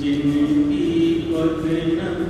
जिनकी पथ न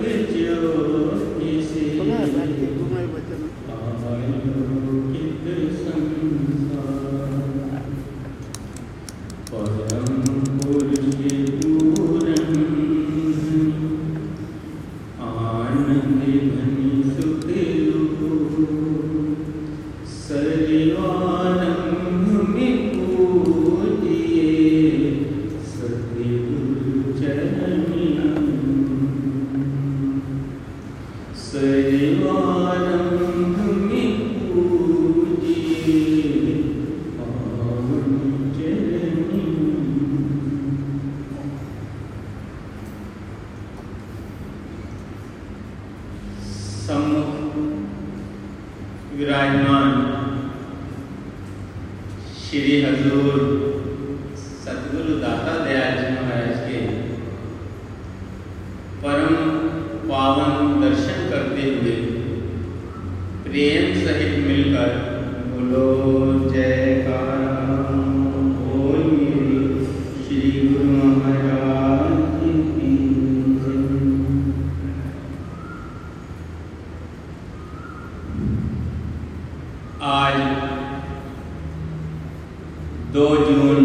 आज 2 जून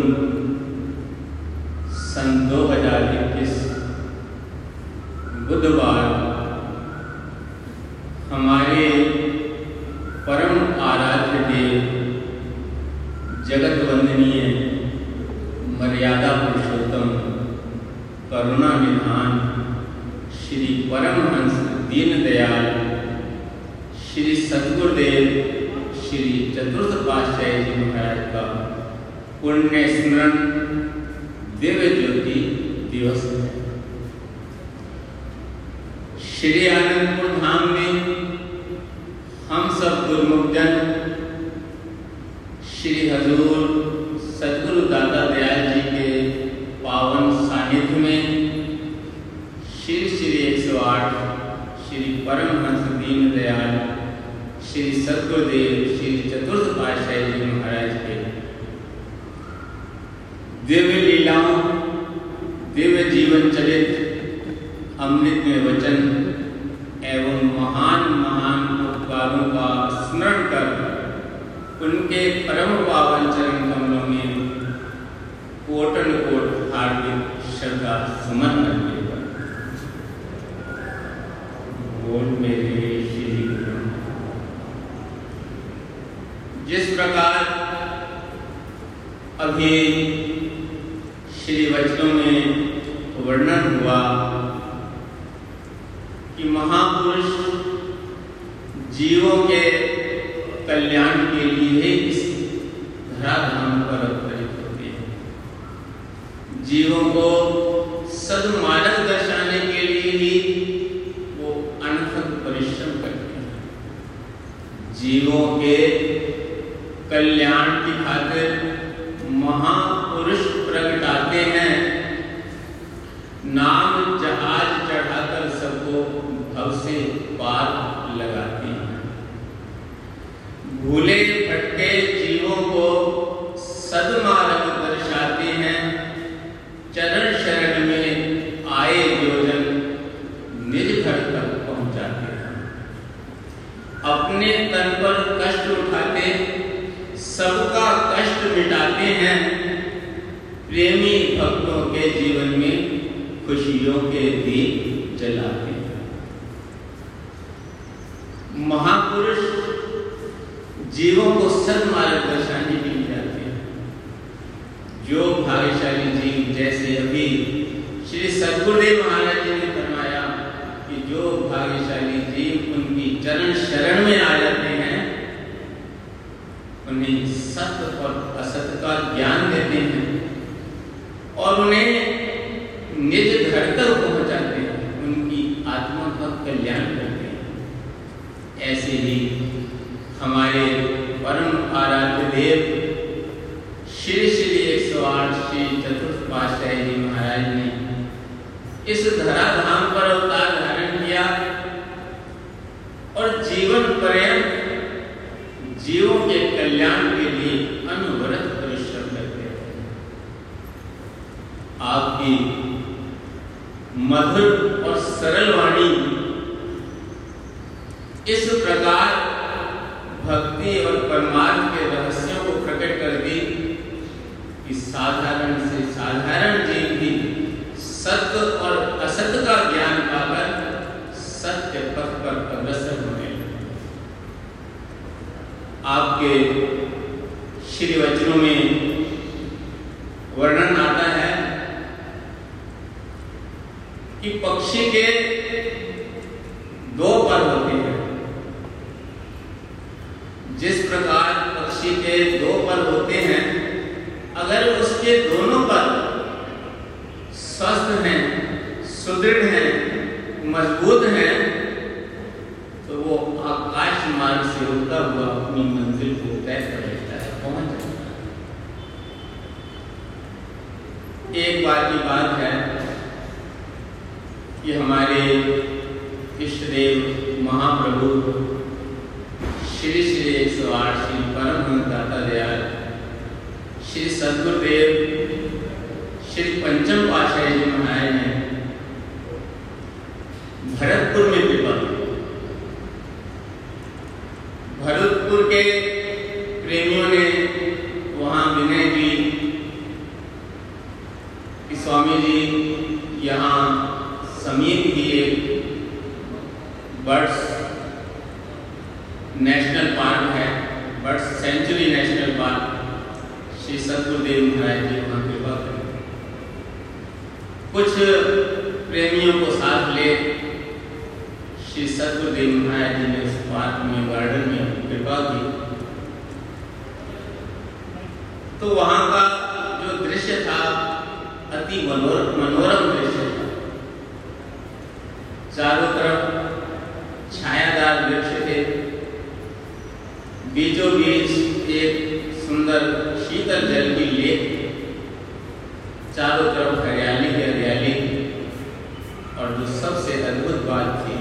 श्री हजूर सदगुरु दादा दयाल जी के पावन सानिध्य में श्री श्री एक सौ आठ, श्री परमहंस दीन दयाल श्री सदगुरुदेव, श्री चतुर्थ पातशाही जी महाराज के अभी श्री वचनों में वर्णन हुआ कि महापुरुष जीवों के कल्याण के लिए इस धराधाम पर अवतरित होते हैं। जीवों को सदमानव का ज्ञान देते हैं और उन्हें कि साधारण से साधारण जीव भी सत्य और असत्य का ज्ञान पाकर सत्य पथ पर अग्रसर होने आपके श्री वचनों में वर्णन आता है कि पक्षी के दो पर होते हैं। जिस प्रकार पक्षी के दो पर होते हैं अगर उसके दोनों पर स्वस्थ हैं सुदृढ़ हैं मज़बूत हैं तो वो आकाश मार्ग से उड़ता हुआ अपनी मंजिल को तय कर लेता है पहुँच जाता है एक बार की बात है कि हमारे इष्ट देव महाप्रभु श्री श्री एक सौ आठ श्री परम दाता दयाल श्री सदगुरुदेव, श्री पंचम पाशाही जी महाराज ने भरतपुर में कृपा भरतपुर के प्रेमियों ने वहाँ विनय की कि स्वामी जी यहाँ समीप ही एक बर्ड्स नेशनल पार्क है birds sanctuary national park Shri Satgurudev Maharaj ji वहाँ कृपा करें कुछ प्रेमियों को साथ ले। श्री सतगुरुदेव महाराज जी ने उस पार्क में गार्डन में कृपा की। तो वहाँ का जो दृश्य था, अति मनोरम मनोरम दृश्य था। चारों तरफ़ छायादार वृक्ष थे। बीचों बीच एक सुंदर शीतल जल की लेक। चारों तरफ़ हरियाली की हरियाली और जो सबसे अद्भुत बात थी।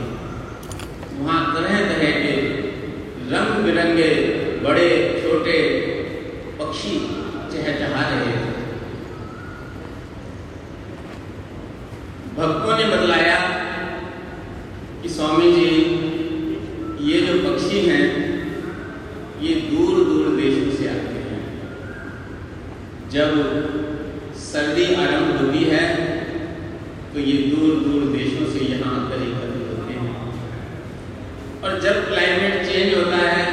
वहाँ तरह तरह के रंग बिरंगे बड़े, छोटे पक्षी चहचहा रहे थे। भक्तों ने बतलाया कि स्वामी जी ये जो पक्षी हैं, ये दूर दूर देशों से आते हैं। जब सर्दी आरंभ होती है तो ये दूर दूर देशों यहाँ होते हैं। और जब क्लाइमेट चेंज होता है,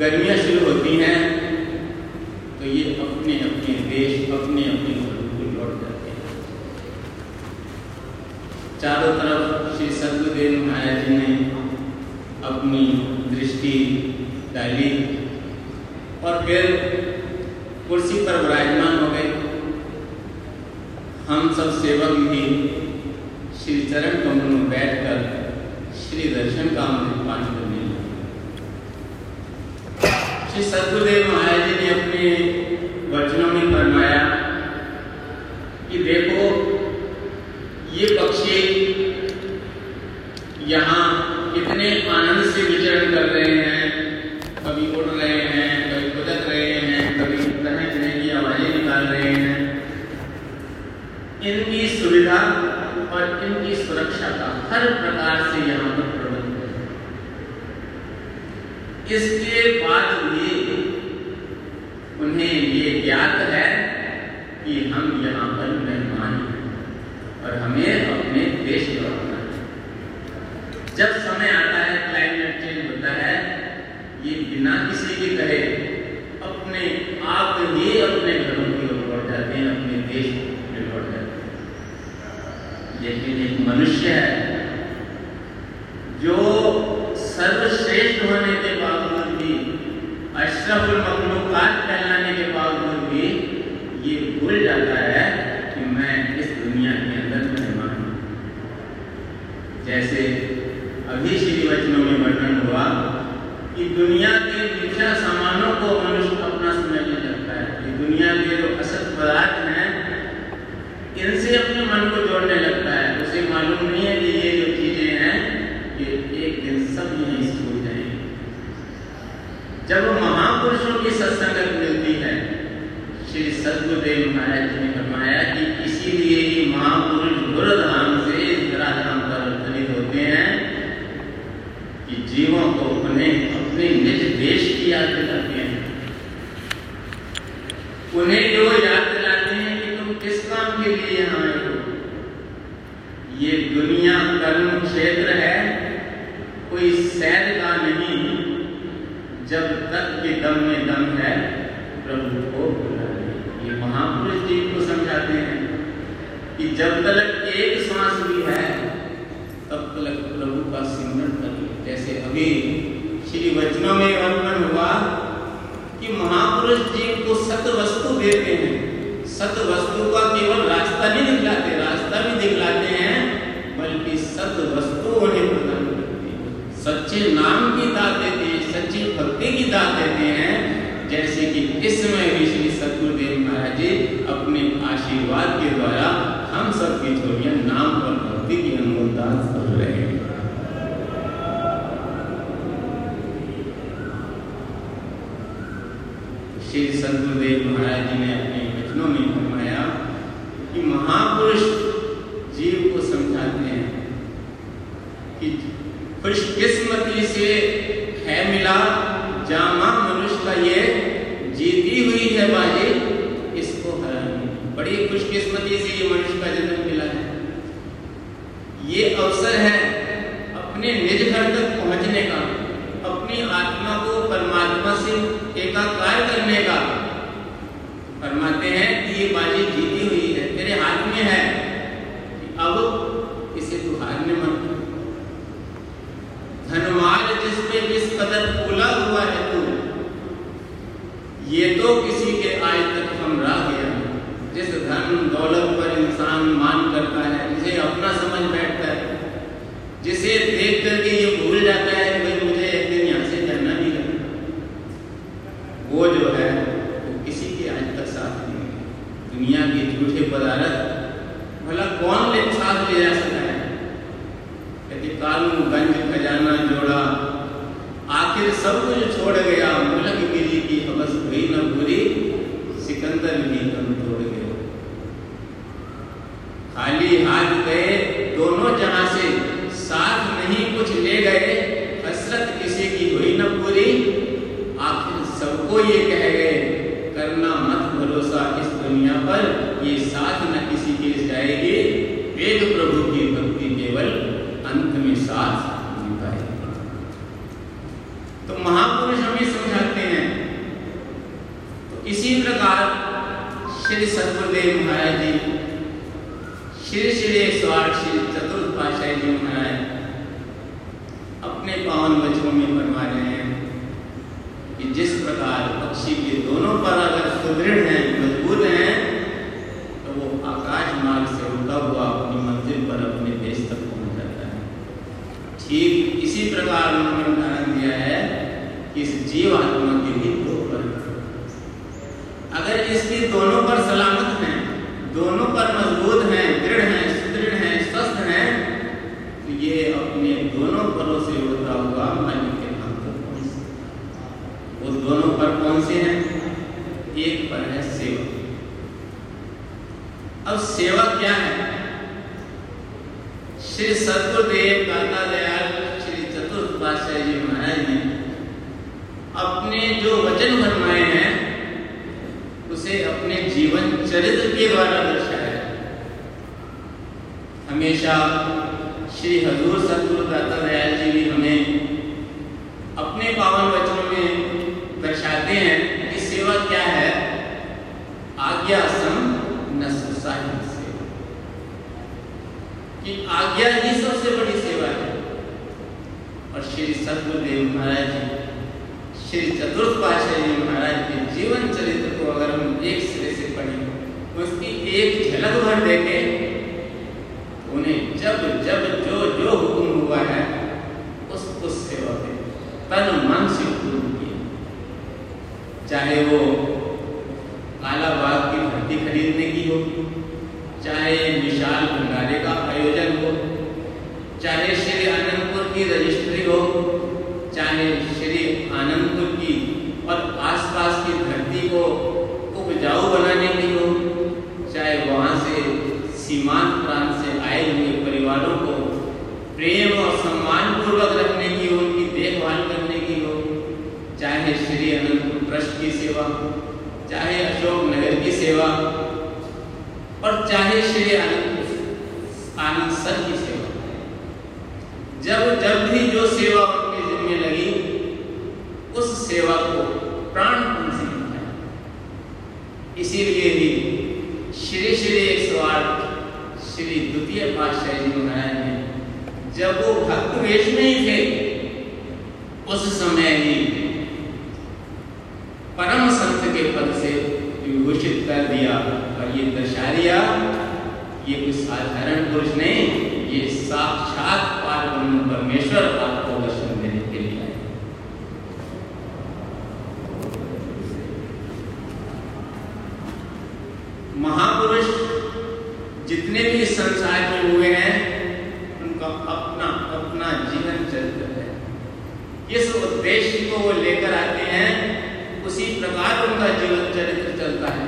गर्मियाँ शुरू होती हैं तो ये अपने अपने देश अपने अपने घरों को लौट जाते हैं। चारों तरफ़ श्री सतगुरुदेव महाराज जी ने अपनी दृष्टि डाली और फिर कुर्सी पर विराजमान हो गए। हम सब सेवक भी श्री चरण कमल में बैठकर श्री दर्शन का अमृत पान करने लगे। श्री सदगुरुदेव महाराज जी ने अपने वचनों में फरमाया कि देखो, ये पक्षी यहाँ हर प्रकार से यहाँ पर प्रबंध है। इसके बाद भी उन्हें ये ज्ञात है कि हम यहाँ पर मेहमान हैं और हमें अपने देश लौटना है जब समय आता है क्लाइमेट चेंज होता है ये बिना किसी के कहे अपने आप ही अपने घरों की ओर लौट जाते हैं अपने देश में लौट जाते हैं लेकिन एक मनुष्य है जो सर्वश्रेष्ठ होने के बावजूद भी अशरफुल मखलूकात कहलाने के बावजूद भी ये भूल जाता है कि मैं इस दुनिया के अंदर मेहमान हूँ जैसे अभी श्री वचनों में वर्णन हुआ कि दुनिया के मिथ्या सामानों को मनुष्य अपना समझने लगता है कि दुनिया के जो असत पदार्थ हैं को जोड़ने लगता है। उसे मालूम नहीं है कि ये जो चीज़ें हैं, ये एक दिन सब यहीं से हो जाएँगी। जब महापुरुषों की सत्संगत मिलती है, श्री सदगुरुदेव महाराज जी ने फरमाया कि इसीलिए महापुरुष गुरुधाम से धराधाम पर अवतरित होते हैं कि जीवों को उन्हें अपने निज देश की याद दिलाते हैं उन्हें जो याद दिलाते हैं कि तुम किस काम के लिए यहाँ आए हो ये दुनिया कर्म क्षेत्र है कोई सैर का नहीं जब तक के दम में दम है प्रभु को ये महापुरुष जी को समझाते हैं कि जब तक एक सांस भी है तब तक प्रभु का सिमरन करिए अभी श्री वचनों में वर्णन हुआ कि महापुरुष जी को सत वस्तु देते हैं। सत वस्तु का केवल रास्ता नहीं दिखलाते, रास्ता भी दिखलाते हैं, बल्कि सत वस्तु उन्हें प्रदान करते सच्चे नाम की दात देते हैं, सच्ची भक्ति की दात देते हैं, जैसे कि समय भी श्री सतगुरुदेव महाराज जी अपने आशीर्वाद के द्वारा हम सबकी छोड़ियाँ नाम और भक्ति की अनमोल दान कर रहे हैं। श्री सदगुरुदेव महाराज जी ने अपने वचनों में फरमाया कि महापुरुष जीव को समझाते हैं कि खुशकिस्मती से है मिला, जामा मनुष्य का ये जीती हुई है बाजी, इसको हरानी बड़ी खुशकिस्मती से ये मनुष्य का जन्म मिला है? ये अवसर है अपने निज घर तक पहुँचने का, अपनी आत्मा को परमात्मा से एकाकार करने का। फरमाते हैं कि ये बाजी जीती हुई है। तेरे हाथ में है अब इसे तू हारने मत धनवान जिस पे जिस कदर फूला हुआ है तू, ये तो किसी के आज तक हम रह गया। जिस धन दौलत पर इंसान मान करता है, जिसे अपना समझ बैठता है जिसे देख करके ये भूल जाता है कि भाई मुझे एक दिन यहाँ से जाना भी है वो जो है वो किसी के आज तक साथ नहीं है दुनिया के झूठे पदार्थ भला कौन ले साथ ले जा सकता है यदि कानून गंज खजाना जोड़ा आखिर सब कुछ छोड़ गया मुलक गिरी की हवस हुई न पूरी सिकंदर भी कम तोड़ गया खाली हाथ गए दोनों जहाँ से साथ नहीं कुछ ले गए हसरत किसी की हुई न पूरी आखिर सबको ये कह गए करना मत भरोसा इस दुनिया पर ये साथ न किसी की जाएगी वेद प्रभु की भक्ति केवल साथ तो महापुरुष हमें समझाते हैं। तो इसी प्रकार श्री सतगुरुदेव महाराज जी, श्री श्री स्वार्थ श्री चतुर्थ पाशाही जी महाराज अपने पावन वचनों में फरमा रहे हैं कि जिस प्रकार पक्षी के दोनों पर अगर सुदृढ़ हैं मज़बूत हैं तो वो आकाश मार्ग से उड़ता हुआ अपनी मंजिल पर अपने देश तक पहुँच जाता है ठीक इसी प्रकार उन्होंने उदाहरण दिया है कि इस जीव आत्मा के भी दो पर अगर इसकी दोनों पर सलामत हैं, दोनों पर मज़बूत हैं, दृढ़ हैं, सुदृढ़ हैं, स्वस्थ हैं तो ये अपने दोनों परों से उड़ता हुआ मालिक के धाम तक पहुँच वो दोनों पर कौन से हैं? एक पर है सेवा। अब सेवा क्या है? श्री सतगुरुदेव दाता दयाल श्री चतुर्थ पातशाह जी महाराज ने अपने वचन फरमाए हैं, उसे अपने जीवन चरित्र के द्वारा दर्शाया हमेशा श्री हजूर सतगुरु दाता दयाल जी भी हमें अपने पावन वचनों में दर्शाते हैं कि सेवा क्या है। आज्ञा सम कि आज्ञा ही सबसे बड़ी सेवा है। और श्री सतगुरुदेव महाराज जी श्री चतुर्थ पाशाही महाराज के जीवन चरित्र को अगर हम एक सिरे से पढ़ें उसकी एक झलक भर देखें उन्हें जब जब जो जो हुक्म हुआ है, उस उस सेवा पे तन, मन से हुक्म चाहे वो काला बाग की धरती खरीदने की हो चाहे विशाल भंडारे का आयोजन हो चाहे श्री आनंदपुर की रजिस्ट्री हो चाहे श्री आनंदपुर की और आसपास की धरती को उपजाऊ बनाने की हो चाहे वहाँ से चाहे श्री अनंतपुर ट्रस्ट की सेवा, चाहे अशोक नगर की सेवा, और चाहे श्री आनंद सर की सेवा। जब जब भी जो सेवा उनके जिम्मे लगी, उस सेवा को प्राणपण से इसीलिए ही श्री श्री एक सौ आठ श्री द्वितीय पातशाही जी महाराज ने, जब वो भक्त वेश में ही थे, उस समय ही परम संत के पद से विभूषित कर दिया और ये कोई साधारण पुरुष नहीं, ये साक्षात पारब्रह्म परमेश्वर आपको दर्शन देने के लिए आए। महापुरुष जितने भी संसार में हुए हैं, उनका अपना अपना जीवन चरित्र है। किस उद्देश्य को वो लेकर आते हैं, उसी प्रकार उनका जीवन चरित्र चलता है।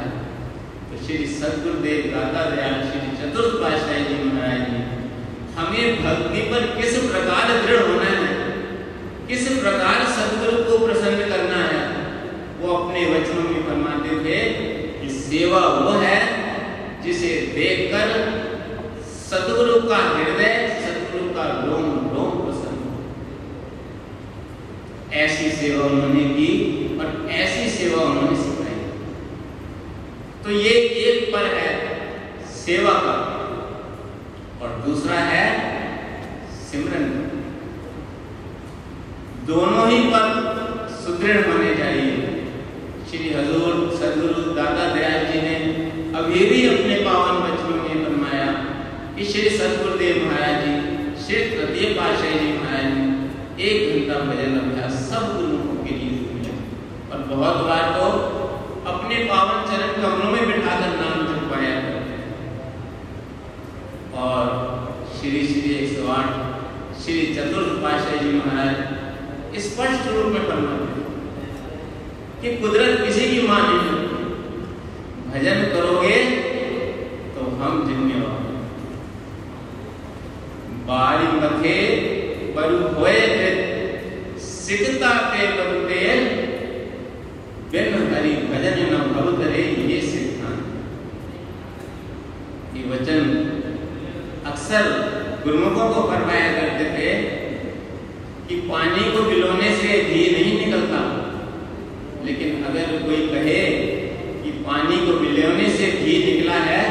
सदगुरुदेव दादा दयाल श्री चतुर्थ पातशाही जी महाराज जी। हमें भक्ति पर किस प्रकार दृढ़ होना है? किस प्रकार सदगुरु को प्रसन्न करना है? वो अपने वचनों में फरमाते थे कि सेवा वो है जिसे देखकर सदगुरु का हृदय, सदगुरु का रोम रोम प्रसन्न ऐसी सेवा उन्होंने की और ऐसी सेवा उन्होंने तो ये एक पर है सेवा का, और दूसरा है सिमरन दोनों ही पद सुदृढ़ होने चाहिए श्री हजूर, सदगुरु, दादा दयाल जी ने अभी भी अपने पावन वचनों में फरमाया कि श्री सदगुरुदेव महाराज जी, श्री तृतीय पातशाही जी महाराज ने एक घंटा भजन अभ्यास सब गुरुओं के लिए और बहुत बार तो पावन चरण कमरों में बिठाकर नाम करते और श्री श्री एक सौ आठ, श्री चतुर्थ पातशाही जी महाराज स्पष्ट रूप में फरमाते कि कुदरत किसी की मान? नहीं भजन करोगे तो हम जिम्मेवार बारी मथे बरु होए सिकता के बरुते हरि भजन न भव ये सिद्धांत ये वचन अक्सर गुरुमुखों को फरमाया करते थे कि पानी को भिलोने से घी नहीं निकलता लेकिन अगर कोई कहे कि पानी को भिलोने से घी निकला है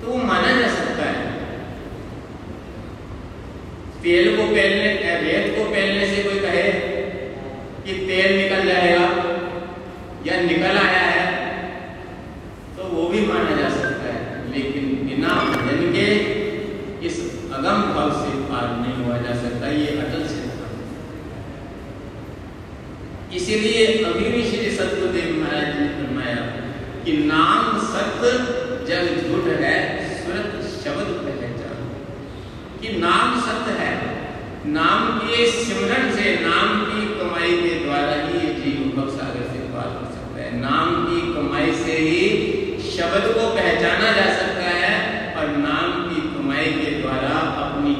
तो वो माना जा सकता है तेल को पहलने रेत को पहलने से कोई कहे कि तेल निकल जाएगा या निकल आया है तो वो भी माना जा सकता है लेकिन बिना भजन के इस अगम भाव से पार नहीं हुआ जा सकता ये अटल सिद्धांत इसीलिए अभी भी श्री सतगुरुदेव महाराज ने फरमाया कि नाम सत्य जग झूठ है सुरत शब्द पहचान कि नाम सत्य है नाम के सिमरन से नाम की कमाई के द्वारा ही ये जीव भव सागर से पार हो सकता है नाम की कमाई से ही शब्द को पहचाना जा सकता है और नाम की कमाई के द्वारा अपनी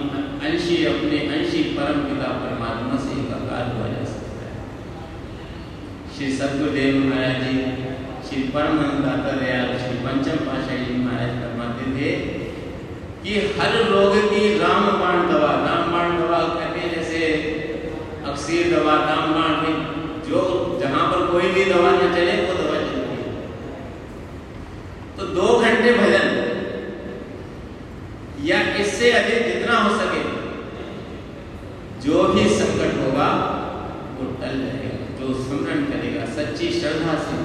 अंशी अपने अंशी परम पिता परमात्मा से एकाकार हुआ जा सकता है श्री सतगुरुदेव महाराज जी, श्री परम दाता दयाल, श्री पंचम पाशाही जी महाराज फरमाते थे कि हर रोग की रामबाण दवा रामबाण दवा कहते हैं जैसे अक्सीर दवा, रामबाण में जो जहाँ पर कोई भी दवा न चले, वो दवा चलती है। तो दो घंटे भजन या इससे अधिक जितना हो सके जो भी संकट होगा वो टल जाएगा जो स्मरण करेगा सच्ची श्रद्धा से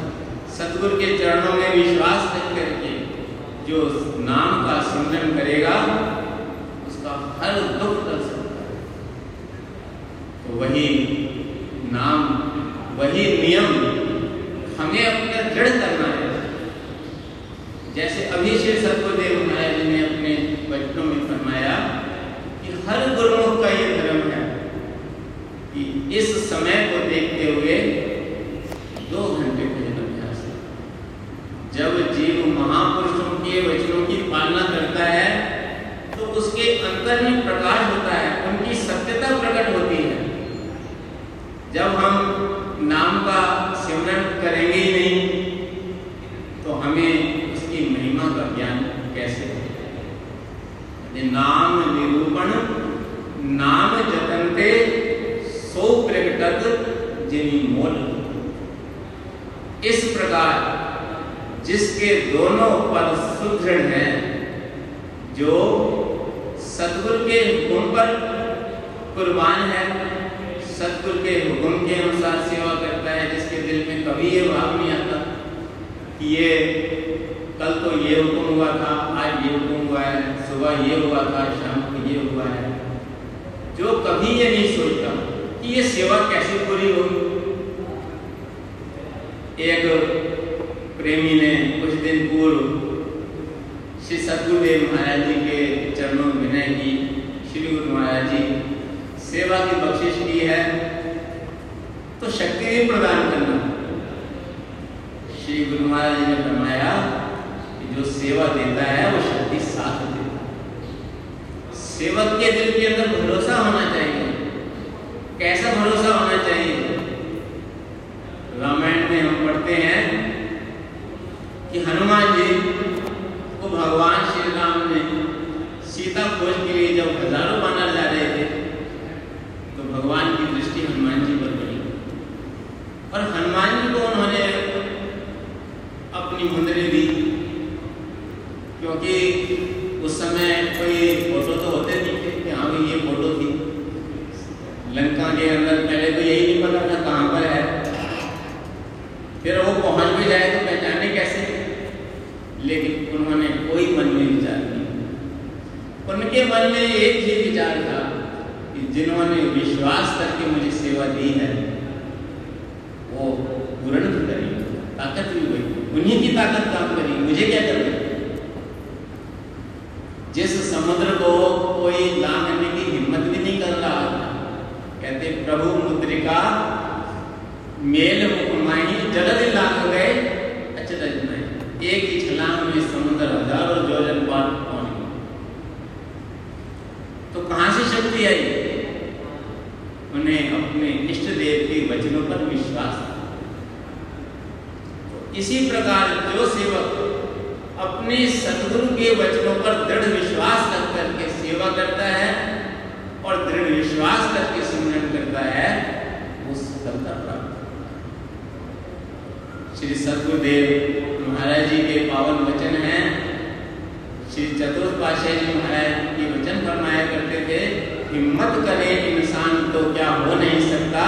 सतगुरु के चरणों में विश्वास रख करके जो नाम का स्मरण करेगा, उसका हर दुख टल सकता है। तो वही नाम, वही नियम हमें अपने दृढ़ करना है। जैसे अभी श्री सतगुरुदेव महाराज जी ने अपने वचनों में फरमाया कि हर गुरुमुख का ये धर्म है कि इस समय को देखते हुए दो घंटे जीव महापुरुषों के वचनों की पालना करता है तो उसके अंतर में प्रकाश होता है, उनकी सत्यता प्रकट होती है। जब हम नाम का सिमरन करेंगे ही नहीं तो हमें उसकी महिमा का ज्ञान कैसे नाम निरूपण नाम जतनते, सो प्रकटक जिनी मोल। इस प्रकार जिसके दोनों पद सुदृढ़ हैं, जो सतगुरु के हुक्म पर कुर्बान है, सतगुरु के हुक्म के अनुसार सेवा करता है, जिसके दिल में कभी ये भाव नहीं आता कि ये, कल तो ये हुक्म हुआ था, आज ये हुक्म हुआ है, सुबह ये हुआ था, शाम को ये हुआ है। जो कभी ये नहीं सोचता कि ये सेवा कैसे पूरी होगी। एक प्रेमी ने कुछ दिन पूर्व श्री सतगुरुदेव महाराज जी के चरणों में विनय की। श्री गुरु महाराज जी, सेवा की बख्शिश की है तो शक्ति भी प्रदान करना। श्री गुरु महाराज जी ने फरमाया कि जो सेवा देता है, वो शक्ति साथ देता है। सेवक के दिल के अंदर भरोसा होना चाहिए। कैसा भरोसा होना चाहिए रामायण में हम पढ़ते हैं कि हनुमान जी को भगवान श्री राम ने सीता खोज के लिए जब हज़ारों बानर जा रहे थे तो भगवान की दृष्टि हनुमान जी पर पड़ी। और हनुमान जी को उन्होंने अपनी मुंदरी दी, क्योंकि उस समय कोई फ़ोटो तो होते नहीं थे कि हाँ ये फ़ोटो थी। लंका के अंदर पहले तो यही नहीं पता था कहाँ पर है। फिर वो पहुँच भी जाए तो पहचाने कैसे लेकिन उन्होंने मन में विचार किया। उनके मन में एक ही विचार था कि जिन्होंने विश्वास करके मुझे सेवा दी है, वो पूर्ण करेंगे ताकत भी हुई उन्हीं की ताकत काम करेगी मुझे क्या करना जिस समुद्र को कोई लांघने की हिम्मत भी नहीं कर रहा कहते प्रभु मुद्रिका मेल मुकमाई जलद लांग गए अचरज में एक ही छलांग में समुद्र हज़ारों जोजन पार पहुँच गए तो कहाँ से शक्ति आई उन्हें अपने इष्ट देव के वचनों पर विश्वास था तो प्रकार जो सेवक अपने सदगुरु के वचनों पर दृढ़ विश्वास रख करके सेवा करता है और दृढ़ विश्वास करके सिमरन करता है, वो सफलता प्राप्त श्री सदगुरुदेव महाराज जी के पावन वचन हैं। श्री चतुर्थ पाशाह जी महाराज के वचन फरमाया करते थे हिम्मत करे इंसान तो क्या हो नहीं सकता,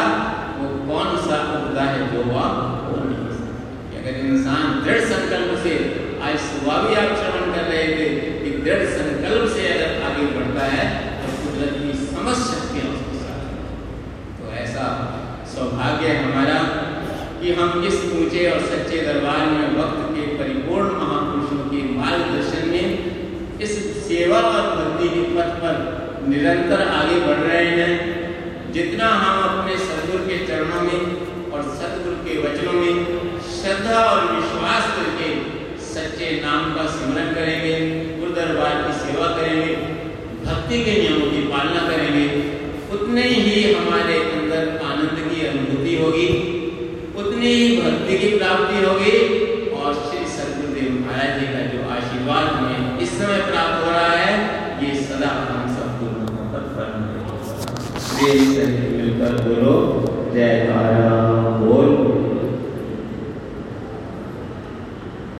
वो कौन सा उपदा है जो वह अगर इंसान दृढ़ संकल्प से आज सुबह भी आप श्रवण कर रहे थे कि दृढ़ संकल्प से अगर आगे बढ़ता है तो कुदरत की समस्त शक्तियाँ उसके साथ तो ऐसा सौभाग्य हमारा कि हम इस ऊँचे और सच्चे दरबार में वक्त के परिपूर्ण महापुरुषों के मार्गदर्शन में इस सेवा और भक्ति के पथ पर निरंतर आगे बढ़ रहे हैं। जितना हम अपने सदगुरु के चरणों में और सदगुरु के वचनों में श्रद्धा और विश्वास करके सच्चे नाम का सिमरन करेंगे गुरु दरबार की सेवा करेंगे, भक्ति के नियमों की पालना करेंगे, उतने ही हमारे अंदर आनंद की अनुभूति होगी, उतनी ही भक्ति की प्राप्ति होगी, और श्री सदगुरुदेव महाराज जी का जो आशीर्वाद हमें इस समय प्राप्त हो रहा है, ये सदा हम सबको मिलकर बोलो, जय भारत